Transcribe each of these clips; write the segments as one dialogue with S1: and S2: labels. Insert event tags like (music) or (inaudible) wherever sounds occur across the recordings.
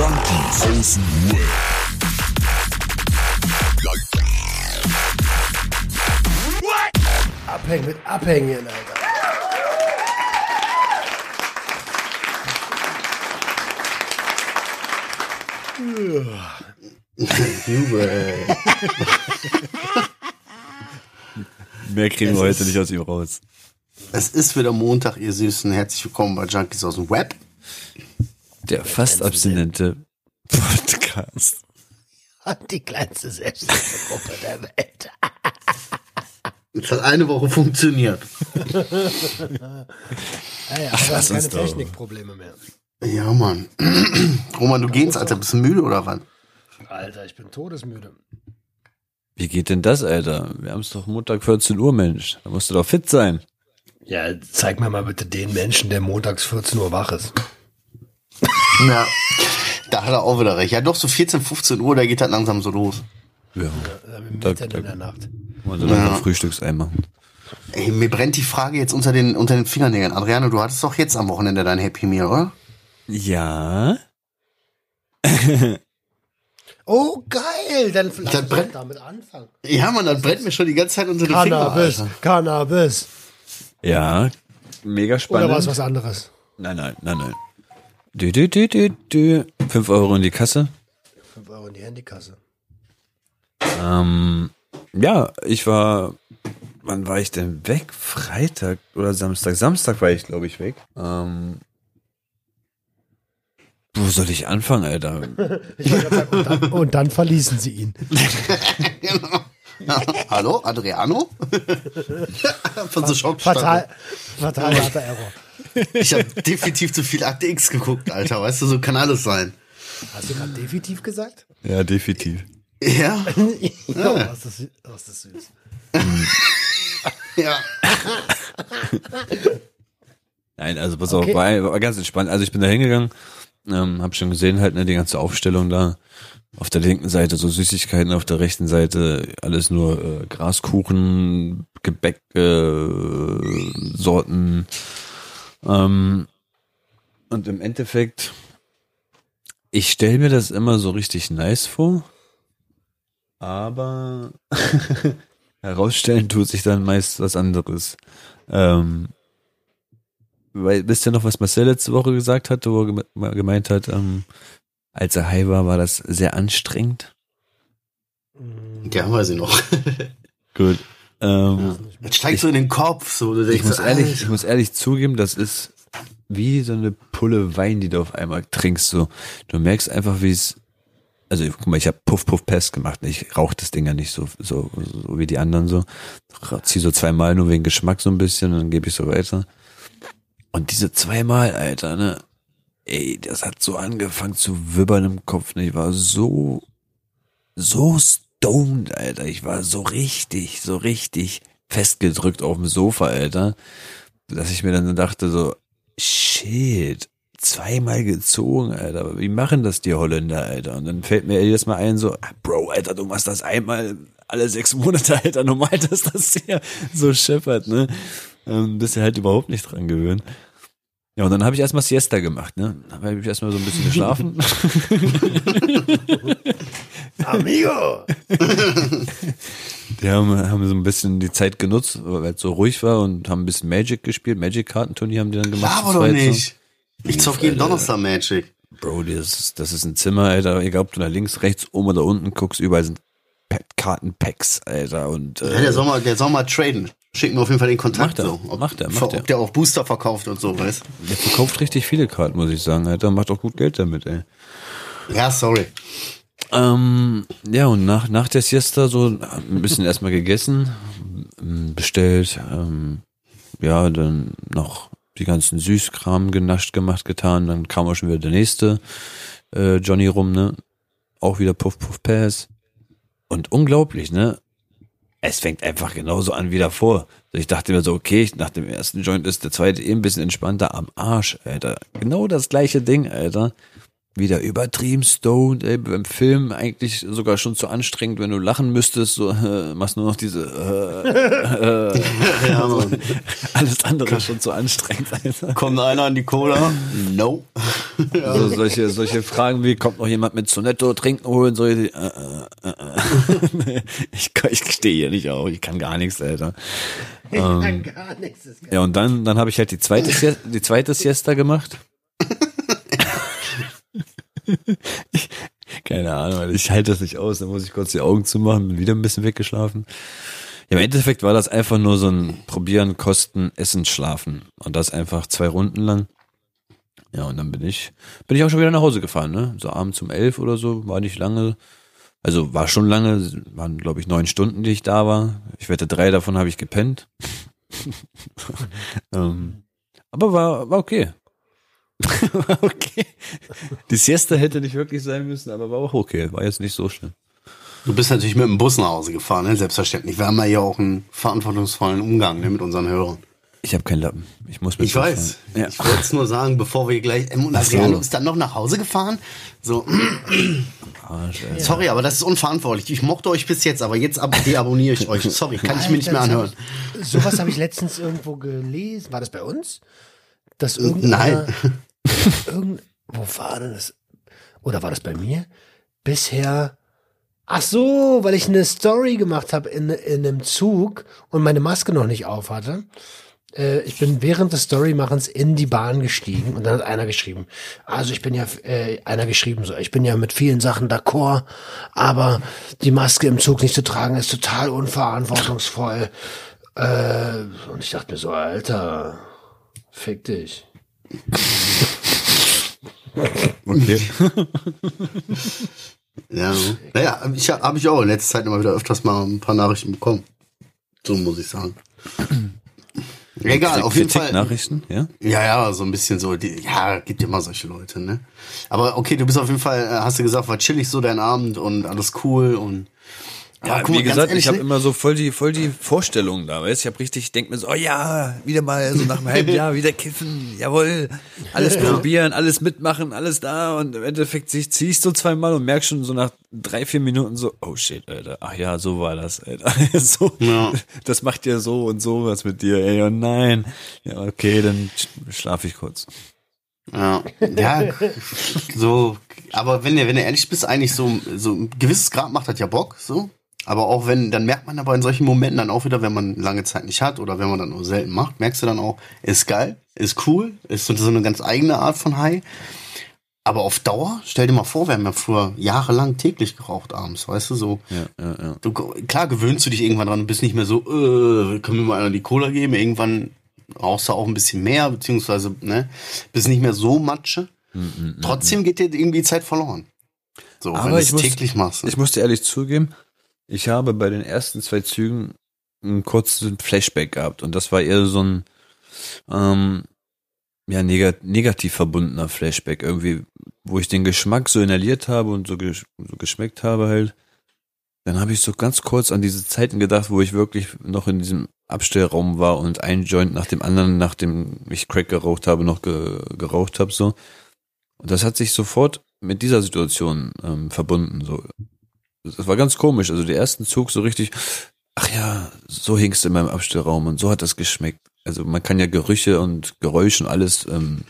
S1: Junkies aus dem Web.
S2: Abhängen mit Abhängen, Alter.
S3: Mehr kriegen wir heute nicht aus ihm raus.
S4: Es ist wieder Montag, ihr Süßen. Herzlich willkommen bei Junkies aus dem Web.
S3: Der fast abstinente Podcast. (laughs)
S2: Die kleinste Selbsthilfegruppe der Welt. (laughs)
S4: Es hat eine Woche funktioniert. (laughs)
S2: Ah ja, aber du hast keine. Technikprobleme mehr.
S4: Ja, Mann. (clears throat) Roman, du gehst, Alter. Bist du müde oder was?
S2: Alter, ich bin todesmüde.
S3: Wie geht denn das, Alter? Wir haben es doch Montag 14 Uhr, Mensch. Da musst du doch fit sein.
S2: Ja, zeig mir mal bitte den Menschen, der montags 14 Uhr wach ist.
S4: Ja. Da hat er auch wieder recht. Ja, doch, so 14, 15 Uhr, da geht das langsam so los.
S3: Ja. Da- da-
S2: in der Nacht.
S3: Wollen sie dann
S4: Ja.
S3: noch Frühstücksei machen?
S4: Ey, mir brennt die Frage jetzt unter den, unter den Fingernägeln. Adriano, du hattest doch jetzt am Wochenende dein Happy Meal, oder?
S3: Ja. (laughs)
S2: Oh, geil! Dann lass
S4: Dann brennt-
S2: damit anfangen.
S4: Ja, Mann, das brennt mir schon die ganze Zeit unter den Fingern.
S2: Cannabis,
S4: Alter.
S2: Cannabis.
S3: Ja. Mega
S2: Oder
S3: spannend.
S2: war es was anderes?
S3: Nein, nein, nein, nein. Dü, dü, dü, dü, dü. Fünf Euro in die Kasse.
S2: 5 Euro in die Handykasse.
S3: Ähm, ja, ich war, wann war ich denn weg? Freitag oder Samstag? Samstag war ich, glaube ich, weg. Ähm, wo soll ich anfangen, Alter? (laughs)
S2: Ich sagen, und, dann, und dann verließen sie ihn.
S4: Genau. (laughs) Hallo, Adriano? (laughs) Von so Schockstarre.
S2: Fatal, fatal harter Error.
S4: Ich habe definitiv zu viel Akte X geguckt, Alter. Weißt du, so kann alles sein.
S2: Hast du gerade definitiv gesagt?
S3: Ja, definitiv.
S4: Ja, (laughs)
S2: ja. Was ist, was ist süß.
S4: ja.
S3: Nein, also pass
S2: Okay.
S3: auf, war, war ganz entspannt. Also ich bin da hingegangen, ähm, hab schon gesehen halt, ne, die ganze Aufstellung da. Auf der linken Seite so Süßigkeiten, auf der rechten Seite alles nur äh, Graskuchen, Gebäck, äh, Sorten. Ähm, und im Endeffekt, ich stelle mir das immer so richtig nice vor, aber (laughs) herausstellen tut sich dann meist was anderes. Ähm, weil, wisst ihr noch, was Marcel letzte Woche gesagt hatte, wo er gemeint hat, ähm, als er high war, war das sehr anstrengend?
S4: Ja, weiß ich noch.
S3: Gut. Ähm,
S4: Das steigt so in den Kopf, so. Du
S3: ich muss
S4: so,
S3: ehrlich,
S4: Alter.
S3: ich muss ehrlich zugeben, das ist wie so eine Pulle Wein, die du auf einmal trinkst. So, du merkst einfach, wie es. Also guck mal, ich habe Puff Puff Pass gemacht. Ich rauche das Ding ja nicht so so so wie die anderen so. Zieh so zweimal nur wegen Geschmack so ein bisschen, dann gebe ich so weiter. Und diese zweimal, Alter, ne? Ey, das hat so angefangen zu wibbern im Kopf. Ne? Ich war so so stoned, Alter. Ich war so richtig, so richtig festgedrückt auf dem Sofa, Alter. Dass ich mir dann dachte so, shit, zweimal gezogen, Alter. Wie machen das die Holländer, Alter? Und dann fällt mir jedes Mal ein so, ah, Bro, Alter, du machst das einmal alle sechs Monate, Alter. Normal, dass das hier so scheppert, ne? Ähm, bist du halt überhaupt nicht dran gewöhnt. Ja, und dann habe ich erstmal Siesta gemacht, ne? Dann habe ich erstmal so ein bisschen geschlafen. (laughs) (laughs)
S2: Amigo!
S3: Die haben, haben so ein bisschen die Zeit genutzt, weil es so ruhig war und haben ein bisschen Magic gespielt. Magic-Kartenturnier haben die dann gemacht.
S4: Aber doch nicht. Ich zock jeden
S3: Alter.
S4: Donnerstag Magic.
S3: Bro, das ist, das ist ein Zimmer, Alter. Egal, ob du nach links, rechts, oben oder unten guckst, überall sind Pa- Kartenpacks, Alter. Und
S4: Ja,
S3: äh,
S4: der soll mal, der soll mal traden. Schick mir auf jeden Fall den Kontakt.
S3: Macht er,
S4: so. Ob,
S3: macht er, macht
S4: ob
S3: er.
S4: der auch Booster verkauft und so, weißt
S3: der verkauft richtig viele Karten, muss ich sagen, Alter. Macht auch gut Geld damit, ey.
S4: Ja, sorry.
S3: Ähm, ja, und nach, nach der Siesta so ein bisschen erstmal gegessen, bestellt, ähm, ja, dann noch die ganzen Süßkram genascht, gemacht, getan, dann kam auch schon wieder der nächste äh, Johnny rum, ne? Auch wieder Puff Puff Pass. Und unglaublich, ne? Es fängt einfach genauso an wie davor. Ich dachte mir so, okay, nach dem ersten Joint ist der zweite eh ein bisschen entspannter am Arsch, Alter. Genau das gleiche Ding, Alter. Wieder übertrieben stoned, ey, beim Film eigentlich sogar schon zu anstrengend, wenn du lachen müsstest, so äh, (laughs) machst nur noch diese äh, äh,
S4: Ja, (laughs)
S3: alles andere schon zu anstrengend, Alter.
S4: Kommt einer an die Cola? No. (laughs)
S3: Also solche, solche Fragen wie, kommt noch jemand mit Sonetto trinken holen? So, äh, äh, äh, äh. ich kann- ich stehe hier nicht auf, ich kann gar nichts, Alter.
S2: Gar nichts. ist geil.
S3: Ja, und dann, dann habe ich halt die zweite, die zweite Siesta gemacht. (laughs) keine Ahnung, ich halte das nicht aus. Dann muss ich kurz die Augen zumachen, bin wieder ein bisschen weggeschlafen. Ja, im Endeffekt war das einfach nur so ein Probieren, Kosten, Essen, Schlafen. Und das einfach zwei Runden lang. Ja, und dann bin ich, bin ich auch schon wieder nach Hause gefahren, ne? So abends um elf oder so, war nicht lange. Also war schon lange, waren glaube ich neun Stunden, die ich da war. Ich wette, drei davon habe ich gepennt. (laughs) ähm, aber war, war okay. (laughs) okay. Die Siesta hätte nicht wirklich sein müssen, aber war auch okay. War jetzt nicht so schlimm.
S4: Du bist natürlich mit dem Bus nach Hause gefahren, ne? selbstverständlich. Wir haben ja hier auch einen verantwortungsvollen Umgang ne? mit unseren Hörern.
S3: Ich habe keinen Lappen. Ich muss mit
S4: Ich weiß.
S3: Ja.
S4: Ich wollte es nur sagen, bevor wir gleich. Ähm, und. Adriano ist dann noch nach Hause gefahren. So,
S3: Arsch, ey.
S4: sorry, aber das ist unverantwortlich. Ich mochte euch bis jetzt, aber jetzt ab deabonniere ich euch. Sorry, kann ich mir nicht mehr anhören.
S2: Sowas habe ich letztens irgendwo gelesen. War das bei uns? Dass irgendeiner,
S4: Nein.
S2: Irgend, wo war denn das? Oder war das bei mir? Bisher. Ach so, weil ich eine Story gemacht habe in, in einem Zug und meine Maske noch nicht auf hatte. Äh, ich bin während des Storymachens in die Bahn gestiegen und dann hat einer geschrieben. Also ich bin ja, äh, einer geschrieben so, ich bin ja mit vielen Sachen d'accord, aber die Maske im Zug nicht zu tragen ist total unverantwortungsvoll. Äh, und ich dachte mir so, Alter, fick dich.
S3: Okay. (laughs)
S4: Ja, naja, ich habe ich auch in letzter Zeit immer wieder öfters mal ein paar Nachrichten bekommen. So muss ich sagen. Egal, auf jeden Fall.
S3: Nachrichten, ja?
S4: Ja, ja, so ein bisschen so. Die, ja, gibt immer solche Leute, ne? Aber okay, du bist auf jeden Fall, äh, hast du gesagt, war chillig so dein Abend und alles cool und
S3: Ja,
S4: guck
S3: wie gesagt,
S4: ehrlich,
S3: ich habe
S4: ne?
S3: immer so voll die, voll die Vorstellungen da, weißt? Ich habe richtig, ich denk mir so, oh ja, wieder mal so nach einem halben (laughs) Jahr wieder kiffen, jawohl, alles probieren, alles mitmachen, alles da und im Endeffekt zieh- ziehst du zweimal und merkst schon so nach drei, vier Minuten so, oh shit, Alter, ach ja, so war das, Alter. (laughs) so,
S4: Ja.
S3: das macht ja so und so was mit dir, ey, oh nein. Ja, okay, dann sch- schlaf ich kurz.
S4: Ja, ja, so, aber wenn du, wenn du ehrlich bist, eigentlich so, so ein gewisses Grad macht das ja Bock, so. Aber auch wenn, dann merkt man aber in solchen Momenten dann auch wieder, wenn man lange Zeit nicht hat oder wenn man dann nur selten macht, merkst du dann auch, ist geil, ist cool, ist so, so eine ganz eigene Art von High. Aber auf Dauer, stell dir mal vor, wir haben ja früher jahrelang täglich geraucht abends, weißt du, so.
S3: Ja, ja, ja.
S4: Du, klar gewöhnst du dich irgendwann dran, du bist nicht mehr so, äh, können wir mal einer die Cola geben? Irgendwann rauchst du auch ein bisschen mehr, beziehungsweise, ne, bist nicht mehr so Matsche. Trotzdem geht dir irgendwie Zeit verloren. So, wenn
S3: Aber
S4: du
S3: ich
S4: es täglich machst. Ne?
S3: Ich muss dir ehrlich zugeben, ich habe bei den ersten zwei Zügen einen kurzen Flashback gehabt und das war eher so ein ähm, ja, negat negativ verbundener Flashback irgendwie, wo ich den Geschmack so inhaliert habe und so, gesch so geschmeckt habe halt. Dann habe ich so ganz kurz an diese Zeiten gedacht, wo ich wirklich noch in diesem Abstellraum war und ein Joint nach dem anderen, nachdem ich Crack geraucht habe, noch ge geraucht habe so. Und das hat sich sofort mit dieser Situation ähm, verbunden. So, das war ganz komisch. Also der ersten Zug so richtig, ach ja, so hingst du in meinem Abstellraum und so hat das geschmeckt. Also man kann ja Gerüche und Geräusche und alles ähm,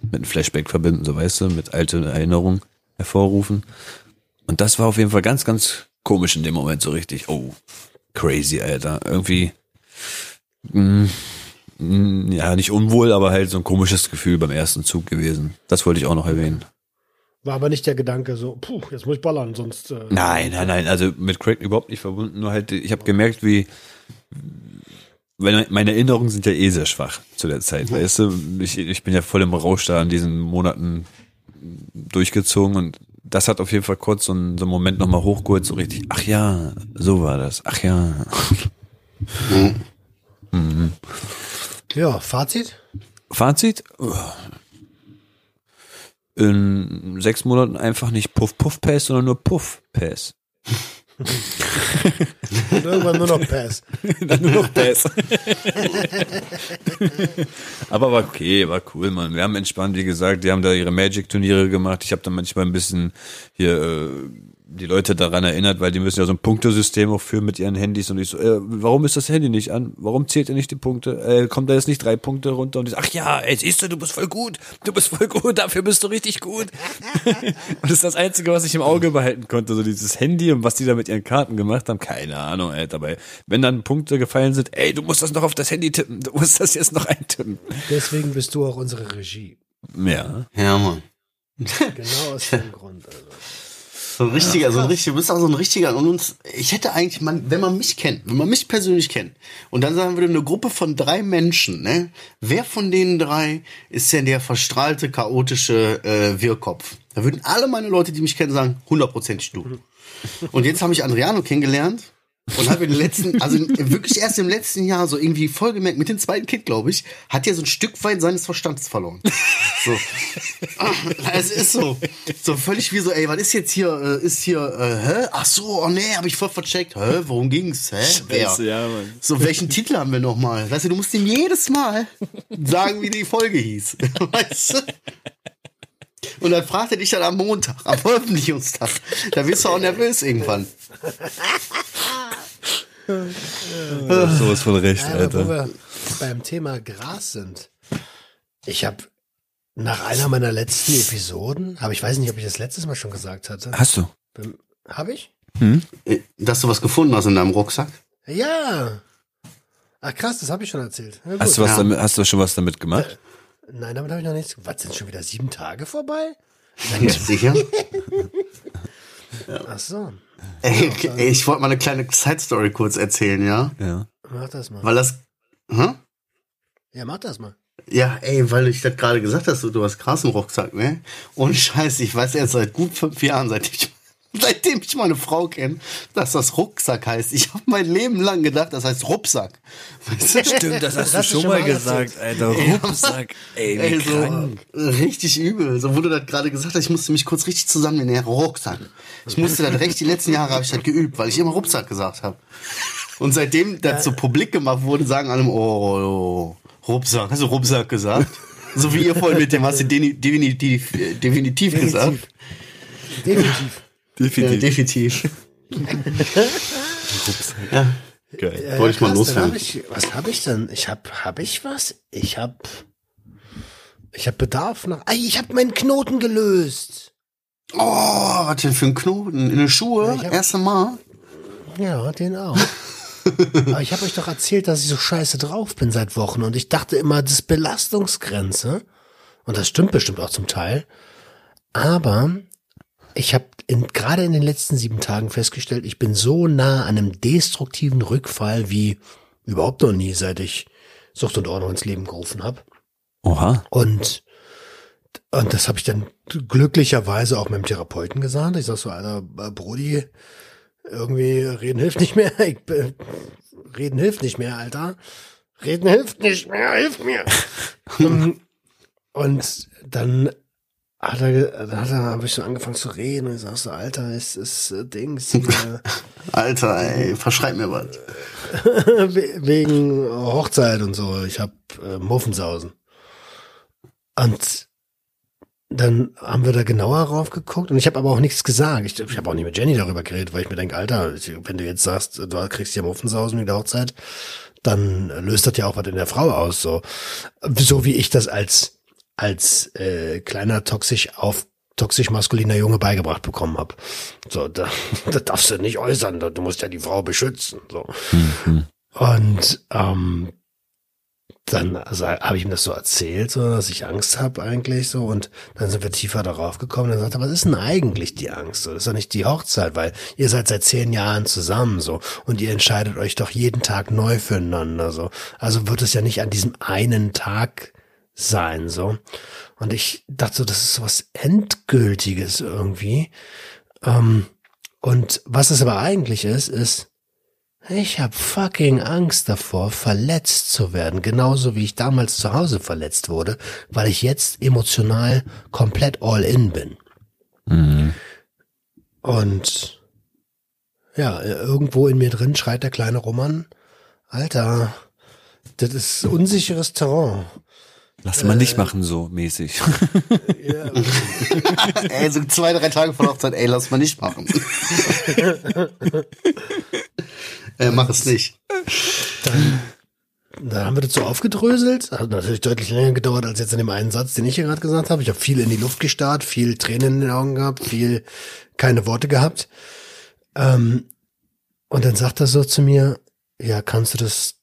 S3: mit einem Flashback verbinden, so weißt du, mit alten Erinnerungen hervorrufen. Und das war auf jeden Fall ganz, ganz komisch in dem Moment so richtig. Oh, crazy, Alter. Irgendwie, mh, mh, ja, nicht unwohl, aber halt so ein komisches Gefühl beim ersten Zug gewesen. Das wollte ich auch noch erwähnen.
S2: War aber nicht der Gedanke so, puh, jetzt muss ich ballern, sonst. Äh,
S3: Nein, nein, nein, also mit Crack überhaupt nicht verbunden, nur halt, ich habe gemerkt, wie, weil meine Erinnerungen sind ja eh sehr schwach zu der Zeit, weißt du, ich, ich bin ja voll im Rausch da in diesen Monaten durchgezogen und das hat auf jeden Fall kurz so einen, so einen Moment nochmal hochgeholt, so richtig, ach ja, so war das, ach ja.
S2: Ja, Fazit?
S3: Fazit? In sechs Monaten einfach nicht Puff Puff Pass, sondern nur Puff Pass.
S2: Und irgendwann nur noch Pass. (laughs)
S3: Dann nur noch Pass. (laughs) Aber war okay, war cool, Mann. Wir haben entspannt, wie gesagt, die haben da ihre Magic-Turniere gemacht. Ich habe dann manchmal ein bisschen hier äh, die Leute daran erinnert, weil die müssen ja so ein Punktesystem auch führen mit ihren Handys und ich so, äh, warum ist das Handy nicht an? Warum zählt ihr nicht die Punkte? Äh, kommt da jetzt nicht drei Punkte runter? Und ich so, ach ja, ey, siehst du, du bist voll gut, du bist voll gut, dafür bist du richtig gut. (laughs) und das ist das Einzige, was ich im Auge behalten konnte, so dieses Handy und was die da mit ihren Karten gemacht haben, keine Ahnung, ey, dabei. Wenn dann Punkte gefallen sind, ey, du musst das noch auf das Handy tippen, du musst das jetzt noch eintippen.
S2: Deswegen bist du auch unsere Regie.
S3: Ja.
S4: Ja, Mann.
S2: Genau aus dem Grund. Also.
S4: So ein richtiger, so ein richtiger, du bist auch so ein richtiger. Und uns, ich hätte eigentlich, man, wenn man mich kennt, wenn man mich persönlich kennt, und dann sagen würde, eine Gruppe von drei Menschen, ne, wer von den drei ist denn der verstrahlte, chaotische äh, Wirrkopf? Da würden alle meine Leute, die mich kennen, sagen, hundertprozentig du. (laughs) Und jetzt habe ich Adriano kennengelernt und habe in den letzten, also wirklich erst im letzten Jahr so irgendwie voll gemerkt, mit dem zweiten Kind, glaube ich, hat er so ein Stück weit seines Verstands verloren. So. (laughs) es ist so. So völlig wie so, ey, was ist jetzt hier, äh, ist hier, äh, hä? Ach so, oh nee, habe ich voll vercheckt. Hä, worum ging's? Hä? Wer?
S3: ja, Mann.
S4: So, welchen Titel haben wir nochmal? Weißt du, du musst ihm jedes Mal sagen, wie die Folge hieß. (laughs) Weißt du? Und dann fragt er dich dann am Montag, am Veröffentlichungstag. Da wirst du auch nervös irgendwann. (laughs)
S3: Sowas von recht,
S2: Ja, aber wo
S3: Alter.
S2: wir beim Thema Gras sind. Ich habe nach einer meiner letzten Episoden, aber ich weiß nicht, ob ich das letztes Mal schon gesagt hatte.
S3: Hast du?
S2: Habe ich?
S4: Äh, Dass du was gefunden hast in deinem Rucksack?
S2: Ja. Ach krass, das habe ich schon erzählt. Ja, gut.
S3: Hast du was
S4: Ja.
S3: damit, hast du schon was damit gemacht?
S2: Nein, damit habe ich noch nichts. Was sind schon wieder sieben Tage vorbei? (laughs)
S4: Sicher? (laughs)
S2: Ach so,
S4: Ey, ey, ich wollte mal eine kleine Side-Story kurz erzählen, ja?
S3: Ja.
S2: mach das mal.
S4: Weil das. Hä?
S2: Ja, mach das mal.
S4: Ja, ey, weil ich das gerade gesagt hast, du, du hast krassen Rucksack, ne? Und scheiße, ich weiß jetzt seit gut fünf Jahren, seit ich, seitdem ich meine Frau kenne, dass das Rucksack heißt. Ich habe mein Leben lang gedacht, das heißt Rucksack. Weißt du?
S3: Stimmt, das hast
S2: Das
S3: du
S2: hast du
S3: schon
S2: schon
S3: mal gesagt, Alter. Rucksack, ey, wie
S4: Ey,
S3: krank.
S4: so richtig übel. So wurde das gerade gesagt, ich musste mich kurz richtig zusammennehmen. Ja, Rucksack. Ich musste das recht, die letzten Jahre habe ich das geübt, weil ich immer Rucksack gesagt habe. Und seitdem das so publik gemacht wurde, sagen alle, oh, oh, oh Rucksack. Hast du Rucksack gesagt? So wie ihr vorhin mit dem hast du definitiv, äh, definitiv gesagt.
S2: Definitiv.
S4: Ja,
S3: Definitiv.
S4: definitiv. Ja,
S3: Geil.
S2: Ja,
S4: Wollte ich mal loswerden.
S2: Hab ich, was habe ich denn? Ich habe, habe ich was? Ich habe, ich habe Bedarf nach. Ey, ich habe meinen Knoten gelöst.
S4: Oh, was denn für ein Knoten? In den Schuhe?
S2: hab-
S4: Erste Mal?
S2: Ja, den auch. (laughs) Aber ich habe euch doch erzählt, dass ich so scheiße drauf bin seit Wochen und ich dachte immer, das ist Belastungsgrenze. Und das stimmt bestimmt auch zum Teil. Aber ich habe in, gerade in den letzten sieben Tagen festgestellt, ich bin so nah an einem destruktiven Rückfall wie überhaupt noch nie, seit ich Sucht und Ordnung ins Leben gerufen habe.
S3: Oha.
S2: Und, und das habe ich dann glücklicherweise auch meinem Therapeuten gesagt. Ich sag so, Alter, äh, Brody, irgendwie reden hilft nicht mehr. Ich, äh, reden hilft nicht mehr, Alter. Reden hilft nicht mehr, hilf mir. (laughs) Und dann hat er, dann hat er, habe ich so angefangen zu reden und ich sag so, Alter, es ist äh, Dings hier. (laughs)
S4: Alter, ey, verschreib mir was. (laughs)
S2: We- wegen Hochzeit und so. Ich hab äh, Muffensausen. Und dann haben wir da genauer rauf geguckt und ich habe aber auch nichts gesagt. Ich, ich habe auch nicht mit Jenny darüber geredet, weil ich mir denke, Alter, wenn du jetzt sagst, du kriegst ja Muffensausen wegen der Hochzeit, dann löst das ja auch was in der Frau aus. So, so wie ich das als als äh, kleiner toxisch auf toxisch maskuliner Junge beigebracht bekommen habe. So, da, (laughs) da darfst du nicht äußern, du musst ja die Frau beschützen. So. Und ähm, dann also, habe ich ihm das so erzählt, so, dass ich Angst habe eigentlich so. Und dann sind wir tiefer darauf gekommen. Dann sagt er, was ist denn eigentlich die Angst? So, das ist doch nicht die Hochzeit, weil ihr seid seit zehn Jahren zusammen so und ihr entscheidet euch doch jeden Tag neu füreinander so. Also wird es ja nicht an diesem einen Tag sein so. Und ich dachte so, das ist so was Endgültiges irgendwie. Ähm, und was es aber eigentlich ist, ist, ich habe fucking Angst davor, verletzt zu werden, genauso wie ich damals zu Hause verletzt wurde, weil ich jetzt emotional komplett all in bin. Und ja, irgendwo in mir drin schreit der kleine Roman, Alter, das ist unsicheres Terrain.
S3: Lass mal nicht machen, so mäßig. (laughs)
S2: Ja, (laughs)
S4: ey, so zwei, drei Tage vor der Hochzeit, ey, lass mal nicht machen. (laughs) äh, mach es nicht.
S2: Da haben wir das so aufgedröselt. Hat natürlich deutlich länger gedauert als jetzt in dem einen Satz, den ich hier gerade gesagt habe. Ich habe viel in die Luft gestarrt, viel Tränen in den Augen gehabt, viel keine Worte gehabt. Ähm, und dann sagt er so zu mir, ja, kannst du das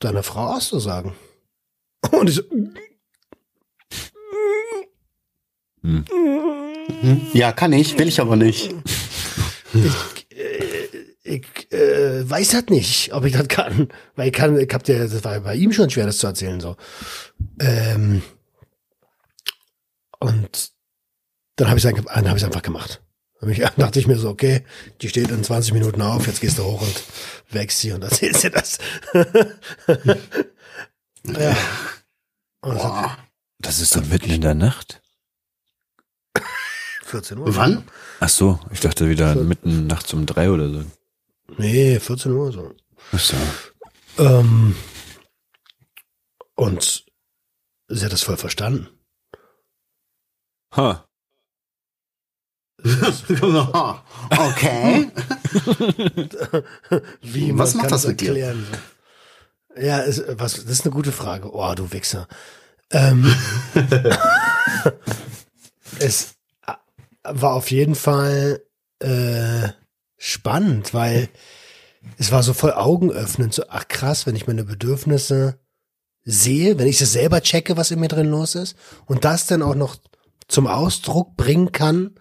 S2: deiner Frau auch so sagen? Und ich so,
S4: Ja, kann ich, will ich aber nicht.
S2: ich äh, weiß halt nicht, ob ich das kann. Weil ich kann, ich hab dir, das war bei ihm schon schwer, das zu erzählen, so. Ähm, und dann habe ich es dann hab ich's einfach gemacht. Ich, (laughs) dachte ich mir so, okay, die steht in 20 Minuten auf, jetzt gehst du hoch und wächst sie und (laughs) erzählst dir das. (laughs) ja. Hat
S4: Boah.
S3: Das ist doch mitten in der Nacht.
S2: 14 Uhr.
S4: Wann?
S3: Ach so, ich dachte wieder mitten nachts um drei oder so.
S2: Nee, 14 Uhr so.
S3: Ach so.
S2: Ähm, und sie hat das voll verstanden.
S3: Ha. (laughs)
S4: okay. (laughs)
S2: Wie,
S4: Was macht das mit dir?
S2: Ja, ist, was, das ist eine gute Frage. Oh, du Wichser. Ähm, (laughs) es war auf jeden Fall äh, spannend, weil (laughs) es war so voll augenöffnend. So, ach krass, wenn ich meine Bedürfnisse sehe, wenn ich es selber checke, was in mir drin los ist und das dann auch noch zum Ausdruck bringen kann,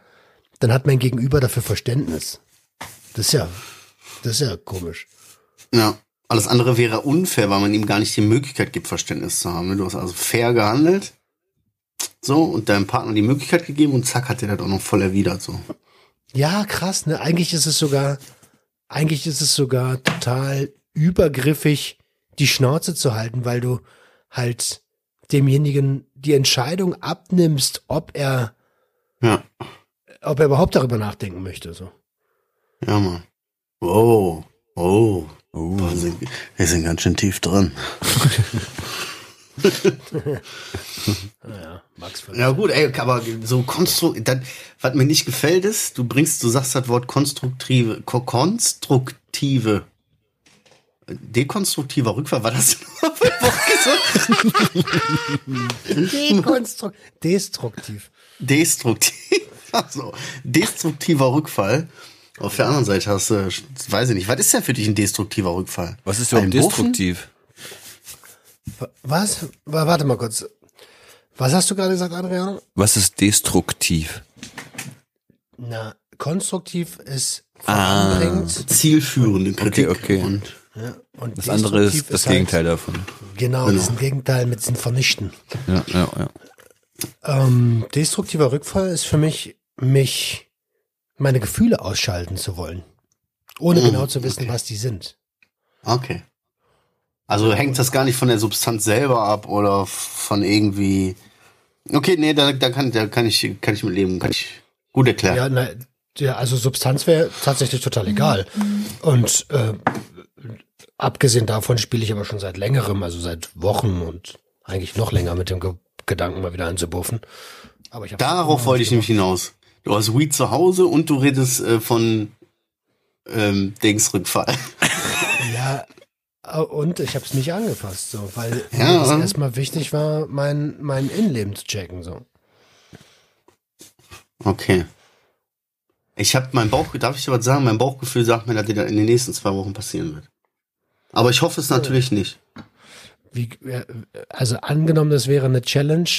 S2: dann hat mein Gegenüber dafür Verständnis. Das ist ja, das ist ja komisch.
S4: Ja. Alles andere wäre unfair, weil man ihm gar nicht die Möglichkeit gibt, Verständnis zu haben. Du hast also fair gehandelt. So, und deinem Partner die Möglichkeit gegeben und zack, hat er das auch noch voll erwidert, so.
S2: Ja, krass, ne? Eigentlich ist es sogar, eigentlich ist es sogar total übergriffig, die Schnauze zu halten, weil du halt demjenigen die Entscheidung abnimmst, ob er,
S4: Ja.
S2: ob er überhaupt darüber nachdenken möchte, so.
S4: Ja, Mann. Oh. Oh.
S3: Oh.
S4: Wir sind, wir sind ganz schön tief drin. (laughs)
S2: Naja, Max
S4: Ja gut, ey, aber so konstruktiv, was mir nicht gefällt ist, du bringst, du sagst das Wort konstruktive, ko konstruktive, dekonstruktiver Rückfall, war das (laughs) nur für ein Wort gesagt?
S2: Dekonstru- Destruktiv.
S4: Destruktiv, also destruktiver Rückfall. Auf der anderen Seite hast du, weiß ich nicht, was ist denn für dich ein destruktiver Rückfall?
S3: Was ist
S4: Buffen?
S3: destruktiv?
S2: Was? Wa- Warte mal kurz. Was hast du gerade gesagt, Adriano?
S3: Was ist destruktiv?
S2: Na, konstruktiv ist
S3: Ah.
S4: Zielführende Kritik
S3: okay.
S4: und
S2: Ja, und
S3: Das andere ist das
S2: halt-
S3: Gegenteil davon.
S2: Genau, das ist ein Gegenteil mit dem Vernichten.
S3: Ja, ja, ja.
S2: Ähm, destruktiver Rückfall ist für mich, mich meine Gefühle ausschalten zu wollen. Ohne
S4: Mhm,
S2: genau zu wissen, was die sind.
S4: Okay. Also hängt das gar nicht von der Substanz selber ab oder von irgendwie. Okay, nee, da, da, kann, da kann ich kann ich mit leben, kann ich gut erklären.
S2: Ja, na, ja also Substanz wäre tatsächlich total egal. Und äh, abgesehen davon spiele ich aber schon seit längerem, also seit Wochen und eigentlich noch länger mit dem Ge Gedanken, mal wieder einzubuffen. Aber ich hab
S4: Darauf wollte ich nämlich hinaus. Du hast Weed zu Hause und du redest äh, von ähm, Dingsrückfall. (laughs)
S2: Und ich habe es nicht angefasst, so, weil (laughs)
S4: Ja.
S2: das erstmal wichtig war, mein, mein Innenleben zu checken. So.
S4: Okay. Ich habe mein Bauch, darf ich dir was sagen? Mein Bauchgefühl sagt mir, dass das in den nächsten zwei Wochen passieren wird. Aber ich hoffe es natürlich nicht.
S2: Wie, also angenommen, das wäre eine Challenge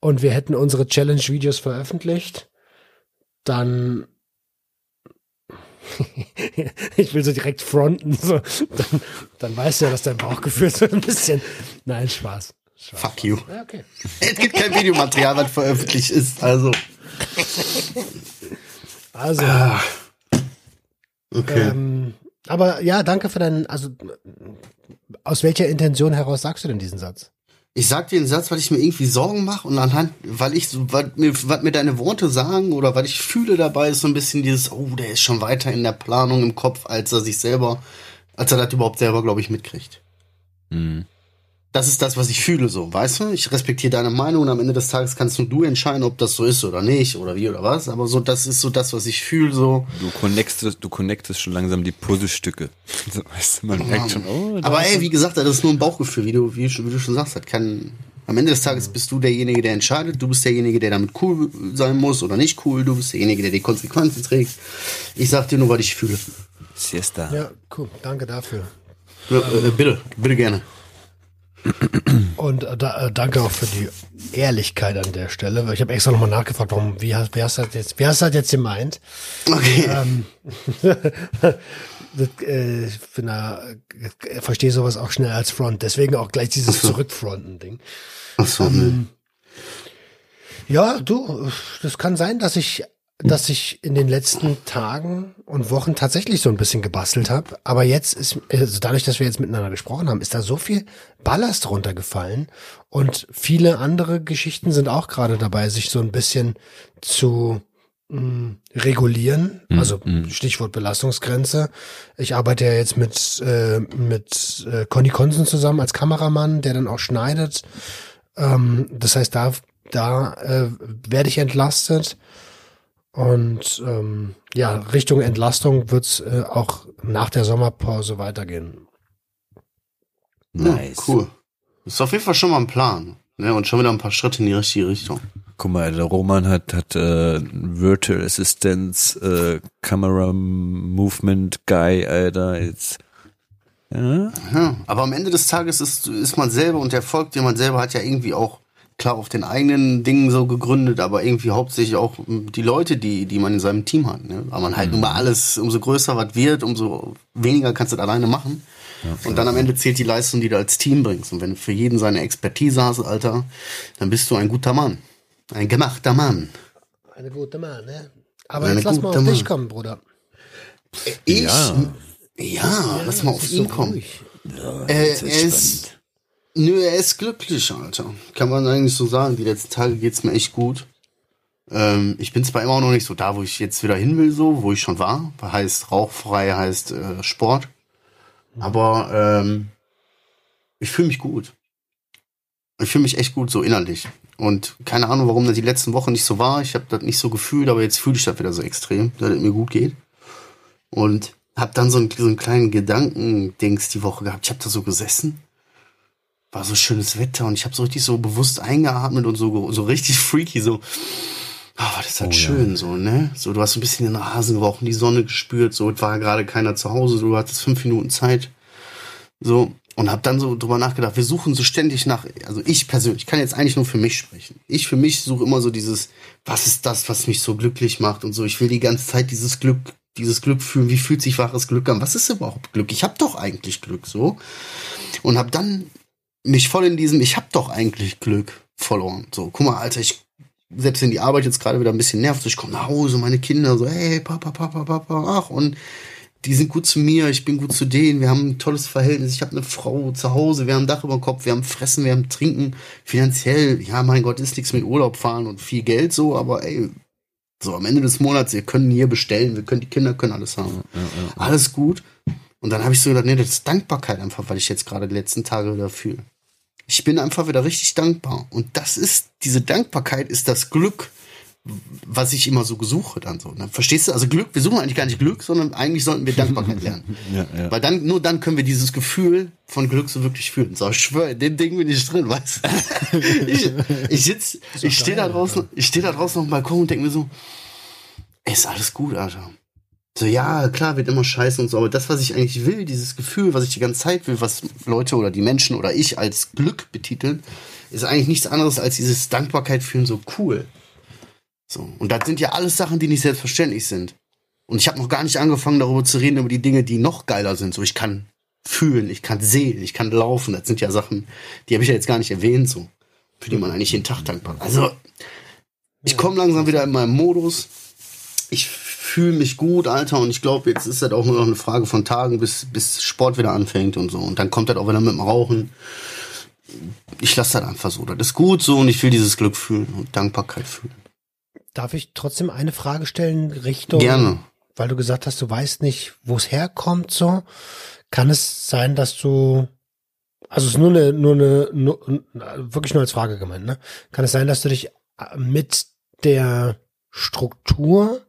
S2: und wir hätten unsere Challenge-Videos veröffentlicht, dann (laughs) ich will so direkt fronten, so. Dann, dann weißt du ja, dass dein Bauchgefühl so ein bisschen. Nein, Spaß. Spaß.
S4: Fuck you.
S2: Ja, okay.
S4: Es gibt kein Videomaterial, was veröffentlicht ist. Also.
S2: Also,
S4: Okay.
S2: ähm, aber ja, danke für deinen, also aus welcher Intention heraus sagst du denn diesen Satz?
S4: Ich sag dir einen Satz, weil ich mir irgendwie Sorgen mache und anhand, weil ich was mir, was mir deine Worte sagen oder was ich fühle dabei, ist so ein bisschen dieses, oh, der ist schon weiter in der Planung im Kopf, als er sich selber, als er das überhaupt selber, glaube ich, mitkriegt.
S3: Mhm.
S4: Das ist das, was ich fühle, so, weißt du? Ich respektiere deine Meinung und am Ende des Tages kannst nur du entscheiden, ob das so ist oder nicht oder wie oder was. Aber so, das ist so das, was ich fühle, so.
S3: Du connectest, du connectest schon langsam die Puzzlestücke. (laughs) So, weißt du, man merkt schon, oh,
S4: Aber ey, wie gesagt, das ist nur ein Bauchgefühl, wie du, wie, wie du schon sagst. Das kann, am Ende des Tages bist du derjenige, der entscheidet. Du bist derjenige, der damit cool sein muss oder nicht cool. Du bist derjenige, der die Konsequenzen trägt. Ich sag dir nur, was ich fühle.
S3: Siesta.
S2: Ja, cool. Danke dafür.
S4: Ja, äh, bitte, bitte gerne.
S2: Und äh, da, äh, danke auch für die Ehrlichkeit an der Stelle, ich habe extra nochmal nachgefragt, warum, wie, hast- wie hast du das jetzt, wie hast du das jetzt gemeint?
S4: Okay.
S2: Ähm, (laughs) das, äh, ich bin da, äh, verstehe sowas auch schnell als Front, deswegen auch gleich dieses Zurückfronten-Ding.
S4: Ach so, ne.
S2: Ja, du, das kann sein, dass ich, dass ich in den letzten Tagen und Wochen tatsächlich so ein bisschen gebastelt habe. Aber jetzt ist, also dadurch, dass wir jetzt miteinander gesprochen haben, ist da so viel Ballast runtergefallen. Und viele andere Geschichten sind auch gerade dabei, sich so ein bisschen zu mh, regulieren. Also Stichwort Belastungsgrenze. Ich arbeite ja jetzt mit, äh, mit äh, Conny Konsen zusammen als Kameramann, der dann auch schneidet. Ähm, das heißt, da, da äh, werde ich entlastet. Und ähm, ja, Richtung Entlastung wird's äh, auch nach der Sommerpause weitergehen.
S3: Nice.
S4: Ja, cool. Ist auf jeden Fall schon mal ein Plan. Ne? Und schon wieder ein paar Schritte in die richtige Richtung.
S3: Guck mal, der Roman hat, hat äh, Virtual Assistance, äh, Camera Movement Guy, Alter, jetzt. Ja?
S4: Ja, aber am Ende des Tages ist, ist man selber und der Erfolg, den man selber hat, ja irgendwie auch klar auf den eigenen Dingen so gegründet, aber irgendwie hauptsächlich auch die Leute, die, die man in seinem Team hat. Ne? Aber man halt nun mal alles, umso größer was wird, umso weniger kannst du das alleine machen. und dann am Ende zählt die Leistung, die du als Team bringst. Und wenn du für jeden seine Expertise hast, Alter, dann bist du ein guter Mann. Ein gemachter Mann.
S2: Eine gute Mann, ne? Aber
S4: Eine
S2: jetzt lass mal auf dich
S4: Mann.
S2: kommen, Bruder.
S4: Ich?
S3: Ja.
S4: Ja, lass mal auf ihn
S2: so
S4: kommen.
S2: ruhig.
S4: Äh, er ist, nö, er ist glücklich, Alter. Kann man eigentlich so sagen. Die letzten Tage geht's mir echt gut. Ähm, ich bin zwar immer noch nicht so da, wo ich jetzt wieder hin will, so, wo ich schon war. Heißt rauchfrei, heißt äh, Sport. Aber ähm, ich fühle mich gut. Ich fühle mich echt gut, so innerlich. Und keine Ahnung, warum das die letzten Wochen nicht so war. Ich habe das nicht so gefühlt, aber jetzt fühle ich das wieder so extrem, dass es mir gut geht. Und hab dann so einen, so einen kleinen Gedankendings die Woche gehabt. Ich habe da so gesessen. War so schönes Wetter und ich habe so richtig so bewusst eingeatmet und so, so richtig freaky, so. Ah, war das halt schön, so, ne? So, du hast so ein bisschen den Rasen gerochen, die Sonne gespürt, so, es war gerade keiner zu Hause, du hattest fünf Minuten Zeit. So, und hab dann so drüber nachgedacht, wir suchen so ständig nach, also ich persönlich, ich kann jetzt eigentlich nur für mich sprechen. Ich für mich suche immer so dieses, was ist das, was mich so glücklich macht und so. Ich will die ganze Zeit dieses Glück, dieses Glück fühlen. Wie fühlt sich wahres Glück an? Was ist überhaupt Glück? Ich hab doch eigentlich Glück, so. Und hab dann mich voll in diesem, ich hab doch eigentlich Glück verloren. So, guck mal, Alter, ich selbst wenn die Arbeit jetzt gerade wieder ein bisschen nervt, ich komme nach Hause, meine Kinder so, hey, Papa, Papa, Papa, ach, und die sind gut zu mir, ich bin gut zu denen, wir haben ein tolles Verhältnis, ich habe eine Frau zu Hause, wir haben ein Dach über dem Kopf, wir haben Fressen, wir haben Trinken, finanziell, ja, mein Gott, ist nichts mit Urlaub fahren und viel Geld so, aber ey, so am Ende des Monats, wir können hier bestellen, wir können, die Kinder können alles haben. Alles gut. Und dann habe ich so gedacht, nee, das ist Dankbarkeit einfach, weil ich jetzt gerade die letzten Tage wieder fühle. Ich bin einfach wieder richtig dankbar. Und das ist, diese Dankbarkeit ist das Glück, was ich immer so gesuche dann so. Ne? Verstehst du? Also Glück, wir suchen eigentlich gar nicht Glück, sondern eigentlich sollten wir Dankbarkeit (laughs) lernen.
S3: Ja, ja.
S4: Weil dann, nur dann können wir dieses Gefühl von Glück so wirklich fühlen. So, ich schwöre, in dem Ding bin ich drin, weißt du? (laughs) ich, ich sitz, ich stehe da draußen, ich stehe da draußen auf dem Balkon und denke mir so, ey, ist alles gut, Alter. So, ja, klar, wird immer scheiße und so, aber das, was ich eigentlich will, dieses Gefühl, was ich die ganze Zeit will, was Leute oder die Menschen oder ich als Glück betiteln, ist eigentlich nichts anderes als dieses Dankbarkeit fühlen, so cool. So, und das sind ja alles Sachen, die nicht selbstverständlich sind. Und ich habe noch gar nicht angefangen, darüber zu reden, über die Dinge, die noch geiler sind. So, ich kann fühlen, ich kann sehen, ich kann laufen. Das sind ja Sachen, die habe ich ja jetzt gar nicht erwähnt, so. Für die man eigentlich jeden Tag dankbar ist. Also, ich komme langsam wieder in meinen Modus. Ich fühle mich gut, Alter, und ich glaube, jetzt ist das auch nur noch eine Frage von Tagen, bis, bis Sport wieder anfängt und so. Und dann kommt das auch wieder mit dem Rauchen. ich lasse das einfach so. Das ist gut so und ich will dieses Glück fühlen und Dankbarkeit fühlen.
S2: Darf ich trotzdem eine Frage stellen Richtung?
S4: Gerne.
S2: Weil du gesagt hast, du weißt nicht, wo es herkommt, so. Kann es sein, dass du, also es ist nur eine, nur eine, nur, wirklich nur als Frage gemeint, ne? Kann es sein, dass du dich mit der Struktur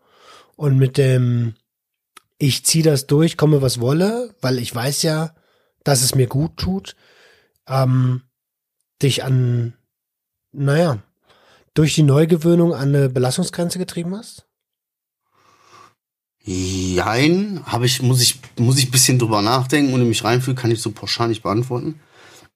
S2: und mit dem, ich ziehe das durch, komme was wolle, weil ich weiß ja, dass es mir gut tut, ähm, dich an, naja, durch die Neugewöhnung an eine Belastungsgrenze getrieben hast?
S4: Jein, habe ich, muss ich, muss ich ein bisschen drüber nachdenken und mich reinfühlen, kann ich so pauschal nicht beantworten.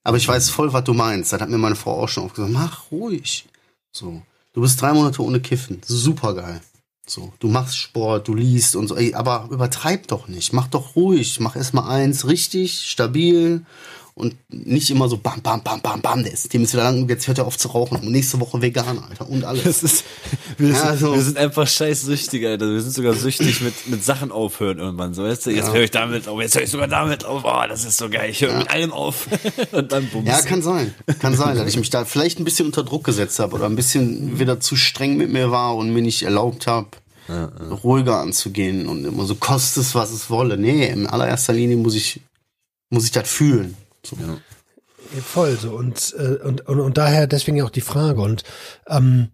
S4: Aber ich weiß voll, was du meinst. Das hat mir meine Frau auch schon oft gesagt. Mach ruhig. So. Du bist drei Monate ohne Kiffen. Super geil. So. Du machst Sport, du liest und so. Ey, aber übertreib doch nicht. Mach doch ruhig. Mach erst mal eins richtig, stabil und nicht immer so bam, bam, bam, bam, bam, der ist, dem ist wieder lang, jetzt hört er auf zu rauchen und nächste Woche vegan, Alter, und alles.
S3: Das ist, wir,
S4: Ja,
S3: sind,
S4: also-
S3: wir sind einfach scheiß süchtig, Alter. Wir sind sogar süchtig mit, mit Sachen aufhören irgendwann. So, weißt du, jetzt
S4: Ja.
S3: höre ich damit auf, jetzt höre ich sogar damit auf. Oh, das ist so geil. Ich höre mit allem auf. (laughs) Und dann bums.
S4: Ja, kann sein. Kann sein, dass ich mich da vielleicht ein bisschen unter Druck gesetzt habe oder ein bisschen wieder zu streng mit mir war und mir nicht erlaubt habe, ruhiger anzugehen und immer so kostet es, was es wolle. Nee, in allererster Linie muss ich, muss ich das fühlen. So.
S3: Ja.
S2: Voll so und, äh, und, und, und daher deswegen auch die Frage und ähm,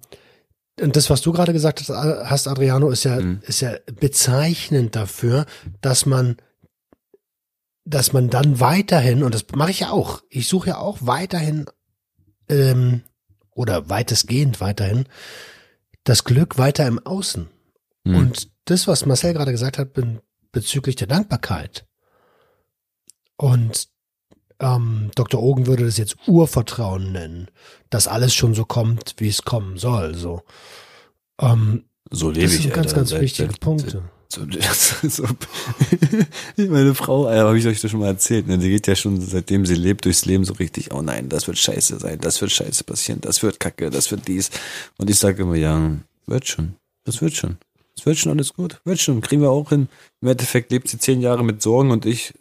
S2: und das, was du gerade gesagt hast, Adriano, ist ja,
S3: Mhm.
S2: ist ja bezeichnend dafür, dass man, dass man dann weiterhin, und das mache ich ja auch, ich suche ja auch weiterhin, ähm, oder weitestgehend weiterhin, das Glück weiter im Außen.
S3: Mhm.
S2: Und das, was Marcel gerade gesagt hat be bezüglich der Dankbarkeit. Und ähm, Dr. Ogen würde das jetzt Urvertrauen nennen, dass alles schon so kommt, wie es kommen soll. So, ähm,
S3: So lebe
S2: das
S3: ich,
S2: sind ganz,
S3: Alter.
S2: ganz wichtige Punkte. (laughs)
S3: So, so, (laughs) meine Frau, habe ich euch das schon mal erzählt, ne? die geht ja schon seitdem sie lebt durchs Leben so richtig, oh nein, das wird scheiße sein, das wird scheiße passieren, das wird kacke, das wird dies. Und ich sage immer, ja, wird schon, das wird schon. Das wird schon alles gut, wird schon, kriegen wir auch hin. Im Endeffekt lebt sie zehn Jahre mit Sorgen und ich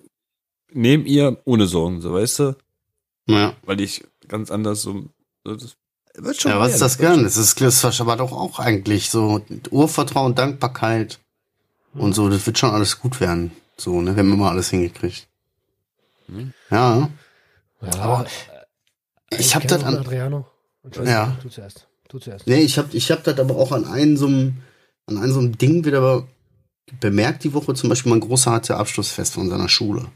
S3: neben ihr ohne Sorgen, so weißt du,
S4: Ja.
S3: weil ich ganz anders so, so das wird schon.
S4: Ja, was ist das gern? Das ist, das ist aber doch auch eigentlich so Urvertrauen, Dankbarkeit und so. Das wird schon alles gut werden. So, ne, wenn man mal alles hingekriegt.
S3: Mhm.
S4: Ja.
S2: Ja,
S4: Aber ich hab
S2: kenn
S4: das an-
S2: Adriano.
S4: Ja.
S2: Du zuerst. Du zuerst.
S4: Nee, ich hab, ich hab das aber auch an einem so einem, an einem so einem Ding wieder bemerkt die Woche. Zum Beispiel mein Großer hatte Abschlussfest von seiner Schule.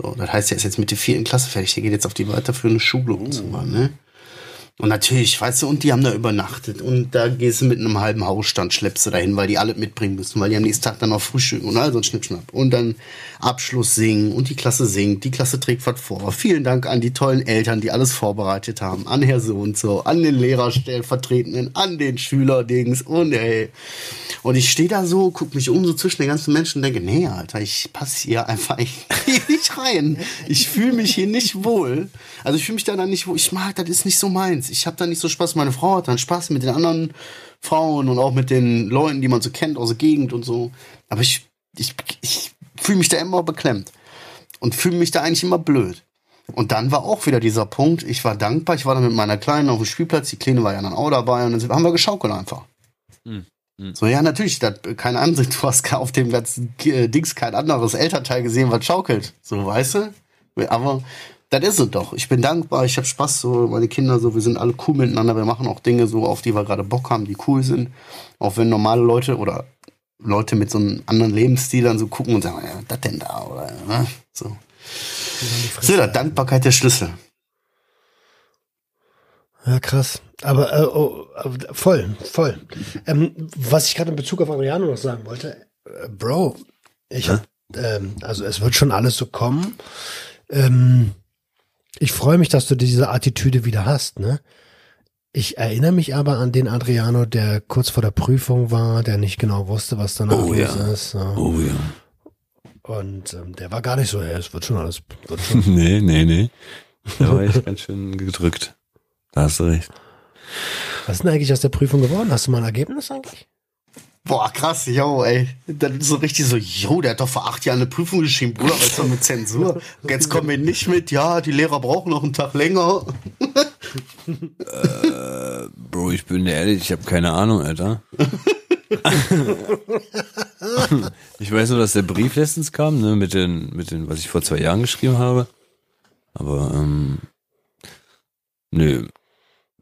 S4: So, das heißt, er ist jetzt mit der vierten Klasse fertig. Der geht jetzt auf die weiterführende Schule und so, ne? Und natürlich, weißt du, und die haben da übernachtet und da gehst du mit einem halben Hausstand, schleppst du dahin, weil die alle mitbringen müssen, weil die am nächsten Tag dann noch frühstücken und all so ein Schnippschnapp. Und dann Abschluss singen und die Klasse singt, die Klasse trägt was vor. Vielen Dank an die tollen Eltern, die alles vorbereitet haben, an Herr so und so, an den Lehrerstellvertretenden, an den Schülerdings und ey. Und ich stehe da so, guck mich um so zwischen den ganzen Menschen und denke, nee, Alter, ich passe hier einfach (laughs) nicht rein. Ich fühle mich hier nicht wohl. Also ich fühle mich da dann nicht wohl. Ich mag, das ist nicht so meins. Ich habe da nicht so Spaß. Meine Frau hat dann Spaß mit den anderen Frauen und auch mit den Leuten, die man so kennt aus der Gegend und so. Aber ich, ich, ich fühle mich da immer beklemmt und fühle mich da eigentlich immer blöd. Und dann war auch wieder dieser Punkt, ich war dankbar, ich war dann mit meiner Kleinen auf dem Spielplatz, die Kleine war ja dann auch dabei und dann haben wir geschaukelt einfach.
S3: Hm, hm.
S4: So, ja, natürlich, das, keine Ahnung, du hast auf dem ganzen äh, Dings kein anderes Elternteil gesehen, was schaukelt. So, weißt du? Aber das ist es doch. Ich bin dankbar, ich habe Spaß, so, meine Kinder, so, wir sind alle cool miteinander, wir machen auch Dinge so, auf die wir gerade Bock haben, die cool sind. Auch wenn normale Leute oder Leute mit so einem anderen Lebensstil dann so gucken und sagen, ja, was das denn da? Oder, ne? So. So, da, Dankbarkeit der Schlüssel.
S2: Ja, krass. Aber äh, oh, äh, voll, voll. Ähm, was ich gerade in Bezug auf Adriano noch sagen wollte, äh, Bro, ich hab, ähm, also es wird schon alles so kommen. Ähm, ich freue mich, dass du diese Attitüde wieder hast, ne? Ich erinnere mich aber an den Adriano, der kurz vor der Prüfung war, der nicht genau wusste, was danach
S3: Oh,
S2: los
S3: ja.
S2: ist. So.
S3: Oh ja.
S2: Und ähm, der war gar nicht so, es wird schon alles, wird (laughs) schon.
S3: nee, nee, nee. Da war ich ganz schön gedrückt. Da hast du recht.
S2: Was ist denn eigentlich aus der Prüfung geworden? Hast du mal ein Ergebnis eigentlich?
S4: Boah, krass, yo, ey. Dann so richtig so, yo, der hat doch vor acht Jahren eine Prüfung geschrieben, Bruder, was ist mit Zensur? Jetzt kommen wir nicht mit, ja, die Lehrer brauchen noch einen Tag länger.
S3: Bro, ich bin ehrlich, ich habe keine Ahnung, Alter. (laughs) ich weiß nur, dass der Brief letztens kam, ne, mit den, mit den, was ich vor zwei Jahren geschrieben habe. Aber, ähm, nö,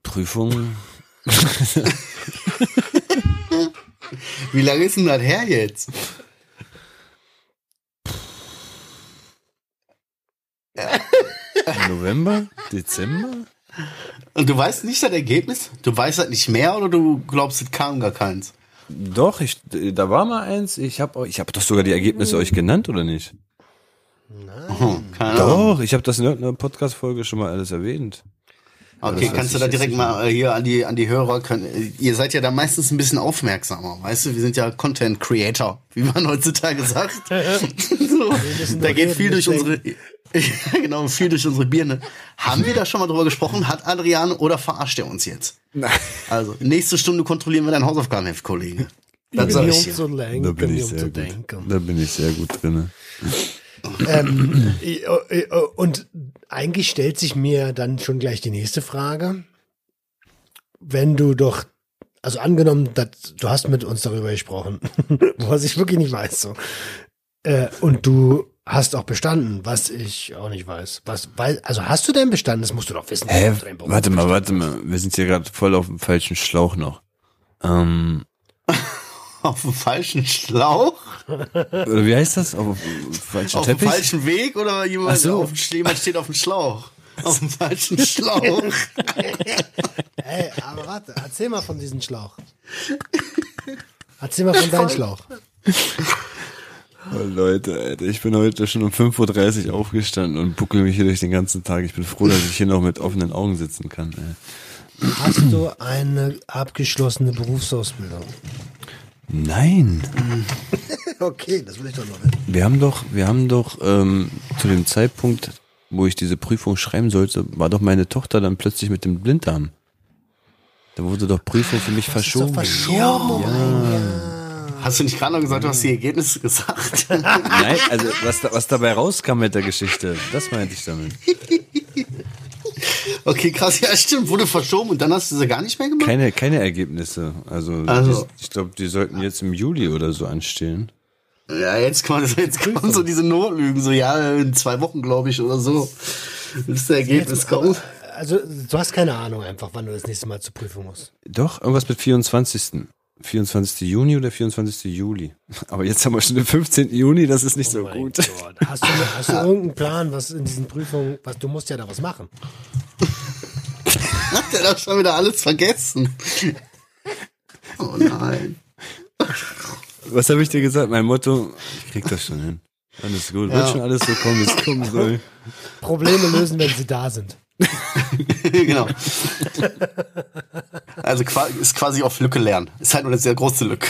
S3: Prüfung, (laughs)
S4: Wie lange ist denn das her jetzt?
S3: November, Dezember?
S4: Und du weißt nicht das Ergebnis? Du weißt das nicht mehr oder du glaubst, es kam gar keins?
S3: Doch, ich, da war mal eins. Ich habe, ich habe doch sogar die Ergebnisse euch genannt, oder nicht?
S4: Hm, keine Ahnung.
S3: Doch, ich habe das in irgendeiner Podcast-Folge schon mal alles erwähnt.
S4: Okay, kannst du da direkt mal äh, hier an die, an die Hörer, können, äh, ihr seid ja da meistens ein bisschen aufmerksamer, weißt du, wir sind ja Content Creator, wie man heutzutage sagt. (laughs) so, da geht viel durch unsere, ja, (laughs) genau, viel durch unsere Birne. Haben wir da schon mal drüber gesprochen? Hat Adrian oder verarscht er uns jetzt?
S3: Nein.
S4: Also, nächste Stunde kontrollieren wir dein Hausaufgabenheft, Kollege. Das
S2: bin
S4: ich
S2: um zu lenken,
S3: Da bin ich
S2: um
S3: sehr
S2: zu
S3: gut.
S2: denken.
S3: Da bin ich sehr gut drinne.
S2: Ähm, äh, äh, und eigentlich stellt sich mir dann schon gleich die nächste Frage. Wenn du doch, also angenommen, dass, du hast mit uns darüber gesprochen, (laughs) was ich wirklich nicht weiß, so. Äh, und du hast auch bestanden, was ich auch nicht weiß. Was, weil, also hast du denn bestanden? Das musst du doch wissen.
S3: Hä?
S2: Beruf
S3: Warte mal, warte mal. Wir sind hier gerade voll auf dem falschen Schlauch noch. Ähm,
S4: Auf dem falschen Schlauch?
S3: oder wie heißt das? Auf dem falschen
S4: Auf dem falschen Weg oder jemand,
S3: so.
S4: auf, dem- jemand steht auf dem Schlauch? Auf dem falschen Schlauch. (laughs)
S2: Ey, aber warte, erzähl mal von diesem Schlauch. Erzähl mal von deinem Schlauch.
S3: Oh, Leute, Alter, ich bin heute schon um 5.30 Uhr aufgestanden und buckel mich hier durch den ganzen Tag. Ich bin froh, dass ich hier noch mit offenen Augen sitzen kann. Ey.
S2: Hast du eine abgeschlossene Berufsausbildung?
S3: Nein. (laughs)
S2: Okay, das will ich doch noch wissen.
S3: Wir haben doch, wir haben doch ähm, zu dem Zeitpunkt, wo ich diese Prüfung schreiben sollte, war doch meine Tochter dann plötzlich mit dem Blinddarm. Da wurde doch Prüfung für mich verschoben.
S2: Verschoben um ein Jahr.
S4: Hast du nicht gerade noch gesagt, du hast die Ergebnisse gesagt? (laughs)
S3: Nein, also was, da, was dabei rauskam mit der Geschichte, das meinte ich damit. (laughs)
S4: Okay, krass, ja stimmt, wurde verschoben und dann hast du sie gar nicht mehr gemacht?
S3: Keine, keine Ergebnisse. Also,
S4: Also-
S3: die, ich glaube, die sollten jetzt im Juli oder so anstehen.
S4: Ja, jetzt kommen, jetzt kommen so diese Notlügen, so ja, in zwei Wochen, glaube ich, oder so. Bis das Ergebnis kommt.
S2: Also, du hast keine Ahnung einfach, wann du das nächste Mal zur Prüfung musst.
S3: Doch, irgendwas mit 24. 24. Juni oder 24. Juli. (laughs) Aber jetzt haben wir schon den 15. Juni, das ist nicht so
S2: Oh mein
S3: gut.
S2: Gott. Hast du, hast du (laughs) irgendeinen Plan, was in diesen Prüfungen, was du musst ja da was machen?
S4: Hat der doch schon wieder alles vergessen? Oh nein.
S3: Was habe ich dir gesagt? Mein Motto, ich krieg das schon hin. Alles gut.
S4: Ja.
S3: Wird schon alles so kommen, wie es kommen soll.
S2: Probleme lösen, wenn sie da sind. (laughs)
S4: genau. Also ist quasi auf Lücke lernen. Ist halt nur eine sehr große Lücke.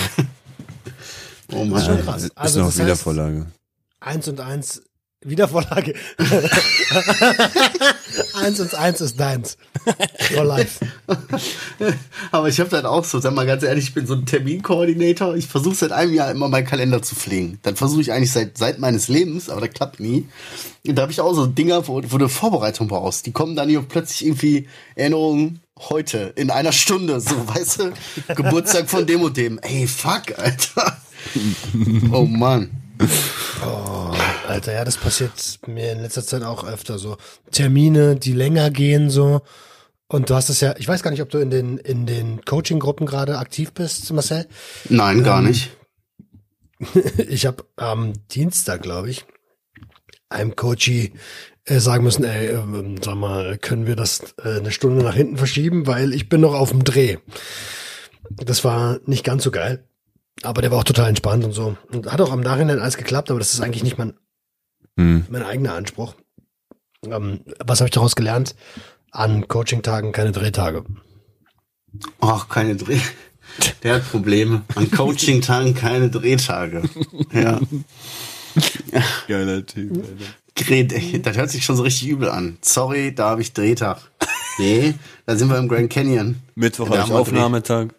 S4: Oh
S2: Das ist schon
S4: Mann.
S2: krass.
S3: Ist
S2: Also,
S3: noch
S2: das
S3: wieder
S2: heißt,
S3: Vorlage.
S2: Eins und eins, Wiedervorlage. (laughs) eins und eins ist deins. For life. (laughs)
S4: Aber ich habe dann auch so, sag mal ganz ehrlich, ich bin so ein Terminkoordinator. Ich versuche seit einem Jahr immer meinen Kalender zu pflegen. Dann versuche ich eigentlich seit, seit meines Lebens, aber das klappt nie. Und da habe ich auch so Dinger, wo, wo du Vorbereitung brauchst. Die kommen dann hier plötzlich irgendwie Erinnerungen heute, in einer Stunde, so, (laughs) weißt du? Geburtstag von dem und dem. Ey, fuck, Alter. Oh Mann.
S2: Alter, ja, das passiert mir in letzter Zeit auch öfter so. Termine, die länger gehen so. Und du hast es ja, ich weiß gar nicht, ob du in den, in den Coaching-Gruppen gerade aktiv bist, Marcel.
S4: Nein, gar nicht. (laughs)
S2: Ich habe am Dienstag, glaube ich, einem Coachy äh, sagen müssen, ey, ähm, sag mal, können wir das äh, eine Stunde nach hinten verschieben, weil ich bin noch auf dem Dreh. Das war nicht ganz so geil. Aber der war auch total entspannt und so. Und hat auch am Nachhinein alles geklappt, aber das ist eigentlich nicht mein,
S3: Hm.
S2: mein eigener Anspruch. Ähm, was habe ich daraus gelernt? An Coaching-Tagen keine Drehtage.
S4: Ach, keine Dreh. Der hat Probleme. An Coaching-Tagen keine Drehtage. Ja.
S3: Geiler Typ, Alter.
S4: Das hört sich schon so richtig übel an. Sorry, da habe ich Drehtag. Nee, da sind wir im Grand Canyon.
S3: Mittwoch habe ich Aufnahmetag.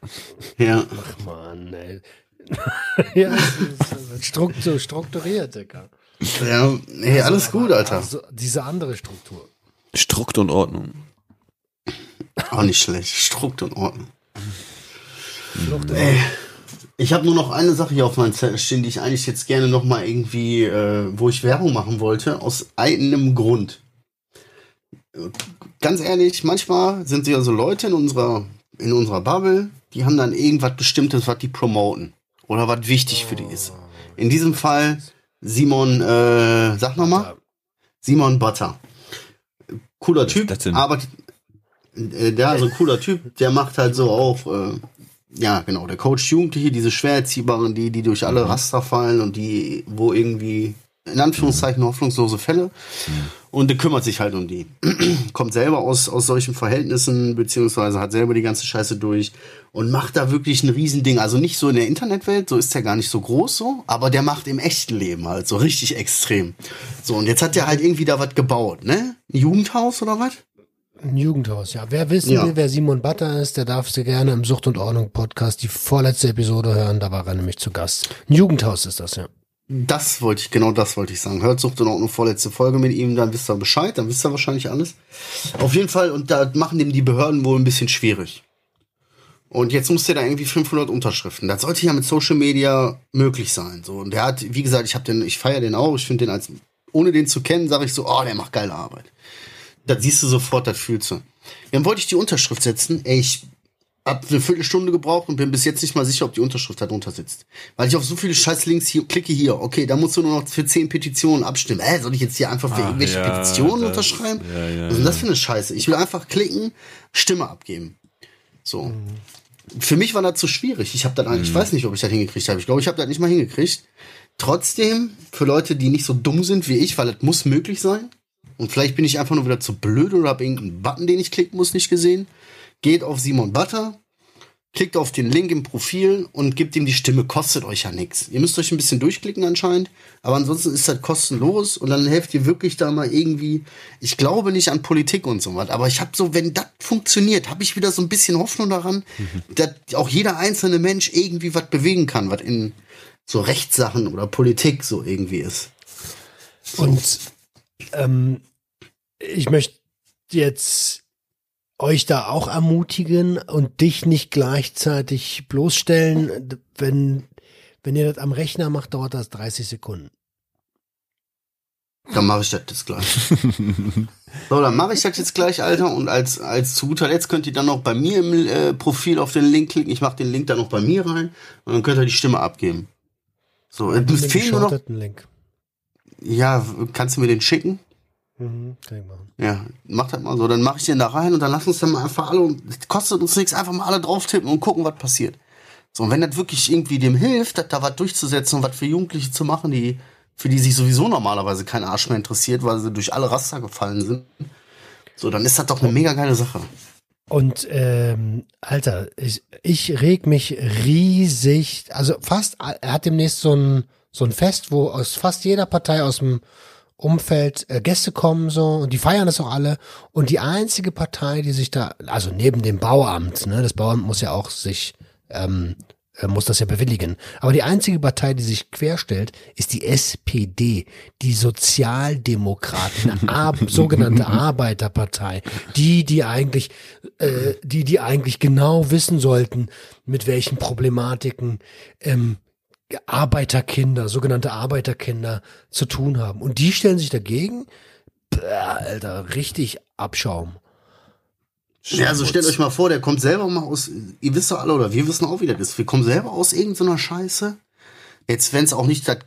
S4: Ja.
S2: Ach man, ey. (laughs) ja, das ist struktur, strukturiert, Digga.
S4: Ja, hey, alles gut, Alter.
S2: Also, diese andere Struktur.
S3: Strukt und Ordnung.
S4: Auch nicht schlecht. Strukt und Ordnung.
S2: Flucht
S4: Ey, ich habe nur noch eine Sache hier auf meinem Zettel stehen, die ich eigentlich jetzt gerne noch mal irgendwie, äh, wo ich Werbung machen wollte, aus einem Grund. Ganz ehrlich, manchmal sind ja so Leute in unserer, in unserer Bubble, die haben dann irgendwas Bestimmtes, was die promoten. Oder was wichtig für die ist. In diesem Fall Simon, äh, sag noch mal. Simon Butter. Cooler Typ, arbeitet, äh, der also cooler Typ, der macht halt so auch, äh, ja genau, der Coach Jugendliche, diese schwer erziehbaren, die, die durch alle Raster fallen und die, wo irgendwie, in Anführungszeichen, hoffnungslose Fälle. Und der kümmert sich halt um die. (clears throat) Kommt selber aus, aus solchen Verhältnissen, beziehungsweise hat selber die ganze Scheiße durch und macht da wirklich ein Riesending. Also nicht so in der Internetwelt, so ist der gar nicht so groß so, aber der macht im echten Leben halt so richtig extrem. So, und jetzt hat der halt irgendwie da was gebaut, ne? Ein Jugendhaus oder was?
S2: Ein Jugendhaus, ja. Wer wissen
S4: Ja.
S2: will, wer Simon Butter ist, der darf sehr gerne im Sucht und Ordnung Podcast die vorletzte Episode hören. Da war er nämlich zu Gast. Ein Jugendhaus ist das, ja.
S4: Das wollte ich, genau das wollte ich sagen. Hört Sucht und Ordnung vorletzte Folge mit ihm, dann wisst ihr Bescheid, dann wisst ihr wahrscheinlich alles. Auf jeden Fall, und da machen dem die Behörden wohl ein bisschen schwierig. Und jetzt muss der da irgendwie 500 Unterschriften. Das sollte ja mit Social Media möglich sein. So, und der hat, wie gesagt, ich habe den, ich feiere den auch. Ich finde den als, ohne den zu kennen, sage ich so, oh, der macht geile Arbeit. Das siehst du sofort, das fühlst du. Dann wollte ich die Unterschrift setzen. Ey, ich hab eine Viertelstunde gebraucht und bin bis jetzt nicht mal sicher, ob die Unterschrift da drunter sitzt. Weil ich auf so viele scheiß Links hier klicke hier. Okay, da musst du nur noch für zehn Petitionen abstimmen. Äh, soll ich jetzt hier einfach für
S3: Ach,
S4: irgendwelche
S3: ja,
S4: Petitionen
S3: das-
S4: unterschreiben?
S3: ja, ja,
S4: Was ist denn das für eine Scheiße? Ich will einfach klicken, Stimme abgeben. So. Für mich war das zu schwierig. Ich habe dann,
S3: Mhm.
S4: ich weiß nicht, ob ich das hingekriegt habe. Ich glaube, ich habe das nicht mal hingekriegt. Trotzdem, für Leute, die nicht so dumm sind wie ich, weil das muss möglich sein. Und vielleicht bin ich einfach nur wieder zu blöd oder habe irgendeinen Button, den ich klicken muss, nicht gesehen. Geht auf Simon Butter, klickt auf den Link im Profil und gebt ihm die Stimme. Kostet euch ja nichts. Ihr müsst euch ein bisschen durchklicken anscheinend, aber ansonsten ist das kostenlos und dann helft ihr wirklich da mal irgendwie. Ich glaube nicht an Politik und so was, aber ich habe so, wenn das funktioniert, habe ich wieder so ein bisschen Hoffnung daran, dass auch jeder einzelne Mensch irgendwie was bewegen kann, was in so Rechtssachen oder Politik so irgendwie ist.
S2: Und ähm, ich möchte jetzt euch da auch ermutigen und dich nicht gleichzeitig bloßstellen. Wenn, wenn ihr das am Rechner macht, dauert das 30 Sekunden.
S4: Dann mache ich das jetzt gleich. (laughs) so, dann mache ich das jetzt gleich, Alter. Und als, als zu guter Letzt könnt ihr dann noch bei mir im äh, Profil auf den Link klicken. Ich mache den Link dann noch bei mir rein. Und dann könnt ihr die Stimme abgeben. So,
S2: Den
S4: fehlen nur noch.
S2: Link.
S4: Ja, kannst du mir den schicken?
S2: Mhm, kann ich machen.
S4: Ja, mach das mal so. Dann mache ich den da rein und dann lass uns dann mal einfach alle und kostet uns nichts, einfach mal alle drauf tippen und gucken, was passiert. So, und wenn das wirklich irgendwie dem hilft, da- da was durchzusetzen und was für Jugendliche zu machen, die, für die sich sowieso normalerweise kein Arsch mehr interessiert, weil sie durch alle Raster gefallen sind, so, dann ist das doch eine mega geile Sache.
S2: Und ähm, Alter, ich, ich reg mich riesig. Also fast, er hat demnächst so ein, so ein Fest, wo aus fast jeder Partei aus dem Umfeld äh, Gäste kommen so und die feiern das auch alle. Und die einzige Partei, die sich da, also neben dem Bauamt, ne, das Bauamt muss ja auch sich ähm, äh, muss das ja bewilligen. Aber die einzige Partei, die sich querstellt, ist die SPD, die Sozialdemokraten, (laughs) Ar sogenannte Arbeiterpartei, die, die eigentlich, äh, die, die eigentlich genau wissen sollten, mit welchen Problematiken ähm, Arbeiterkinder, sogenannte Arbeiterkinder zu tun haben. Und die stellen sich dagegen. Bäh, Alter, richtig Abschaum.
S4: Ja, also stellt euch mal vor, der kommt selber mal aus, ihr wisst doch alle, oder wir wissen auch, wie das ist. Wir kommen selber aus irgendeiner Scheiße. Jetzt, wenn es auch nicht, das,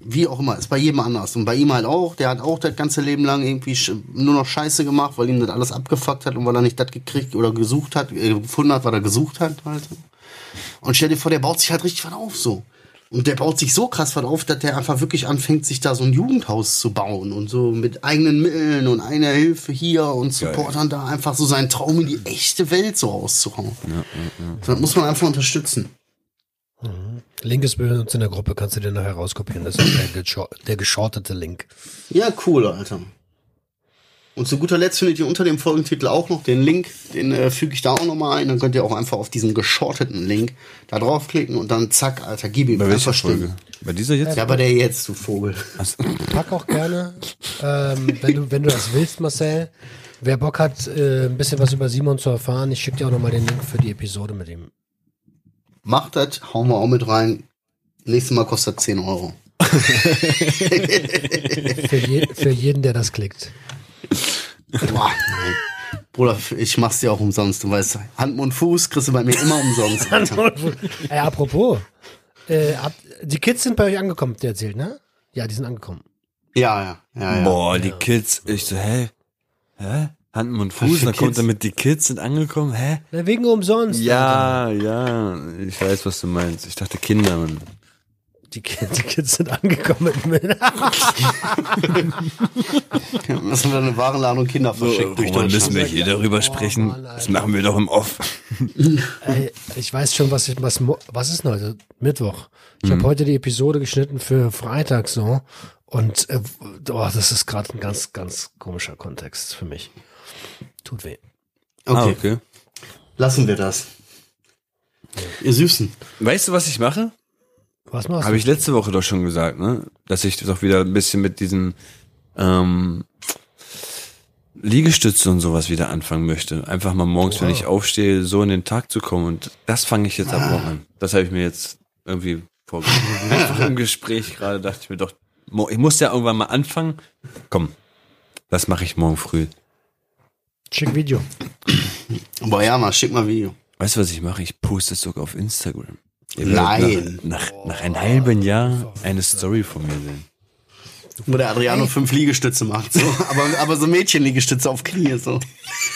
S4: wie auch immer, ist bei jedem anders. Und bei ihm halt auch, der hat auch das ganze Leben lang irgendwie nur noch Scheiße gemacht, weil ihm das alles abgefuckt hat und weil er nicht das gekriegt oder gesucht hat, äh, gefunden hat, was er gesucht hat halt. Und stell dir vor, der baut sich halt richtig was auf so. Und der baut sich so krass was auf, dass der einfach wirklich anfängt, sich da so ein Jugendhaus zu bauen und so mit eigenen Mitteln und einer Hilfe hier und Supportern da einfach so seinen Traum in die echte Welt so auszuhauen. Das muss man einfach unterstützen.
S2: Link ist bei uns in der Gruppe, kannst du dir nachher rauskopieren. Das ist der, der geschortete Link.
S4: Ja, cool, Alter. Und zu guter Letzt findet ihr unter dem Folgentitel auch noch den Link, den äh, füge ich da auch nochmal ein. Dann könnt ihr auch einfach auf diesen geschorteten Link da draufklicken und dann zack, Alter, gib ihm
S3: Bei welcher
S4: einfach.
S3: Folge? Bei dieser jetzt?
S4: Ja, bei der jetzt, du Vogel.
S2: Pack auch gerne, ähm, wenn, du, wenn du das willst, Marcel. Wer Bock hat, äh, ein bisschen was über Simon zu erfahren, ich schicke dir auch nochmal den Link für die Episode mit ihm.
S4: Macht das, hauen wir auch mit rein. Nächstes Mal kostet 10 Euro. (laughs)
S2: Für, je, für jeden, der das klickt.
S4: Boah, nein. Bruder, ich mach's dir auch umsonst, du weißt. Hand, Mund, Fuß kriegst du bei mir immer umsonst. Alter.
S2: Ey, apropos, äh, die Kids sind bei euch angekommen, ihr erzählt, ne? Ja, die sind angekommen.
S4: Ja, ja, ja, ja.
S3: Boah, die Kids. Ich so, hä? Hä? Hand und Fuß, dann kommt damit, die Kids sind angekommen, hä?
S2: Na, wegen umsonst. Alter.
S3: Ja, ja, ich weiß, was du meinst. Ich dachte Kinder, Mann.
S2: Die, Ki- die Kids sind angekommen. Mit,
S4: Müssen wir (laughs) eine Warenladung Kinder verschickt durch
S3: Roman, müssen wir hier darüber sprechen?
S2: Mann.
S3: Das machen wir doch im Off.
S2: Ey, ich weiß schon, was ich, was, was ist denn heute? Mittwoch. Ich
S3: Mhm.
S2: habe heute die Episode geschnitten für Freitag so. Und äh, oh, das ist gerade ein ganz, ganz komischer Kontext für mich. Tut weh.
S4: Okay,
S3: Ah, okay.
S4: lassen wir das. Ihr Süßen.
S3: Weißt du, was ich mache?
S2: Was machst
S3: Habe ich letzte Woche doch schon gesagt, ne? Dass ich doch wieder ein bisschen mit diesen ähm, Liegestütze und sowas wieder anfangen möchte. Einfach mal morgens, wenn ich aufstehe, so in den Tag zu kommen. Und das fange ich jetzt ab morgen an. Das habe ich mir jetzt irgendwie vorgestellt. Einfach im Gespräch gerade dachte ich mir doch, ich muss ja irgendwann mal anfangen. Komm, das mache ich morgen früh.
S2: Schick Video.
S4: Boah, ja, mal, schick mal Video.
S3: Weißt du, was ich mache? Ich poste es sogar auf Instagram.
S4: Nein.
S3: Nach, nach, nach einem halben Jahr eine Story von mir sehen.
S4: Wo der Adriano fünf Liegestütze macht, so. (laughs) Aber, aber so Mädchenliegestütze auf Knie, so.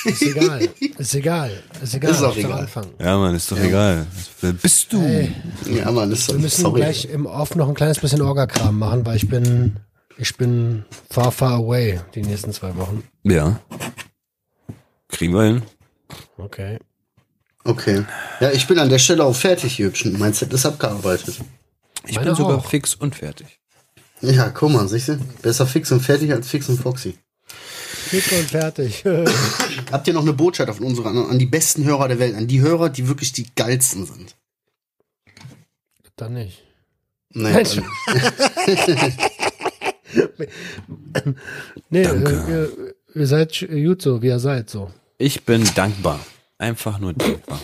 S2: Ist egal. Ist egal. Ist egal.
S4: Ist auch egal.
S3: Ja, Mann, ist doch egal. Wer bist du?
S2: Ey,
S4: Ja, Mann, ist
S2: wir müssen
S4: sorry.
S2: gleich im Off noch ein kleines bisschen Orga-Kram machen, weil ich bin, ich bin far, far away die nächsten zwei Wochen.
S3: Ja. Kriegen wir hin.
S2: Okay.
S4: Okay. Ja, ich bin an der Stelle auch fertig, ihr Hübschen. Mein Set ist abgearbeitet.
S3: Ich
S2: Meine
S3: bin sogar
S2: auch.
S3: fix und fertig.
S4: Ja, guck mal, siehst du? Besser fix und fertig als fix und foxy.
S2: Fix und fertig. (laughs)
S4: Habt ihr noch eine Botschaft auf unsere, an die besten Hörer der Welt, an die Hörer, die wirklich die geilsten sind?
S2: Dann nicht.
S4: Nee,
S2: Mensch. (laughs) Nee,
S3: Danke.
S2: äh, ihr, ihr seid gut so, wie ihr seid so.
S3: Ich bin dankbar. Einfach nur dankbar.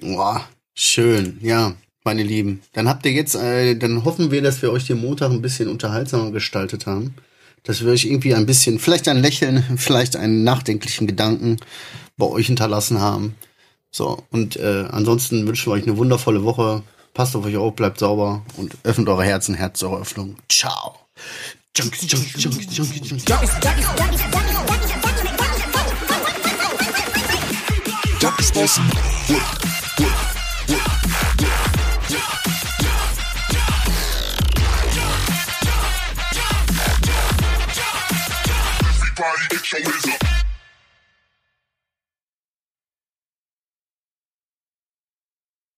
S4: Boah, schön, ja, meine Lieben. Dann habt ihr jetzt, äh, dann hoffen wir, dass wir euch den Montag ein bisschen unterhaltsamer gestaltet haben. Dass wir euch irgendwie ein bisschen, vielleicht ein Lächeln, vielleicht einen nachdenklichen Gedanken bei euch hinterlassen haben. So, und äh, ansonsten wünschen wir euch eine wundervolle Woche. Passt auf euch auf, bleibt sauber und öffnet eure Herzen, Herz zur Öffnung. Ciao. Junkies, Junkies, Junkies, Junkies, Junkies.
S1: Don't be work, work, work. Everybody, get your hands up.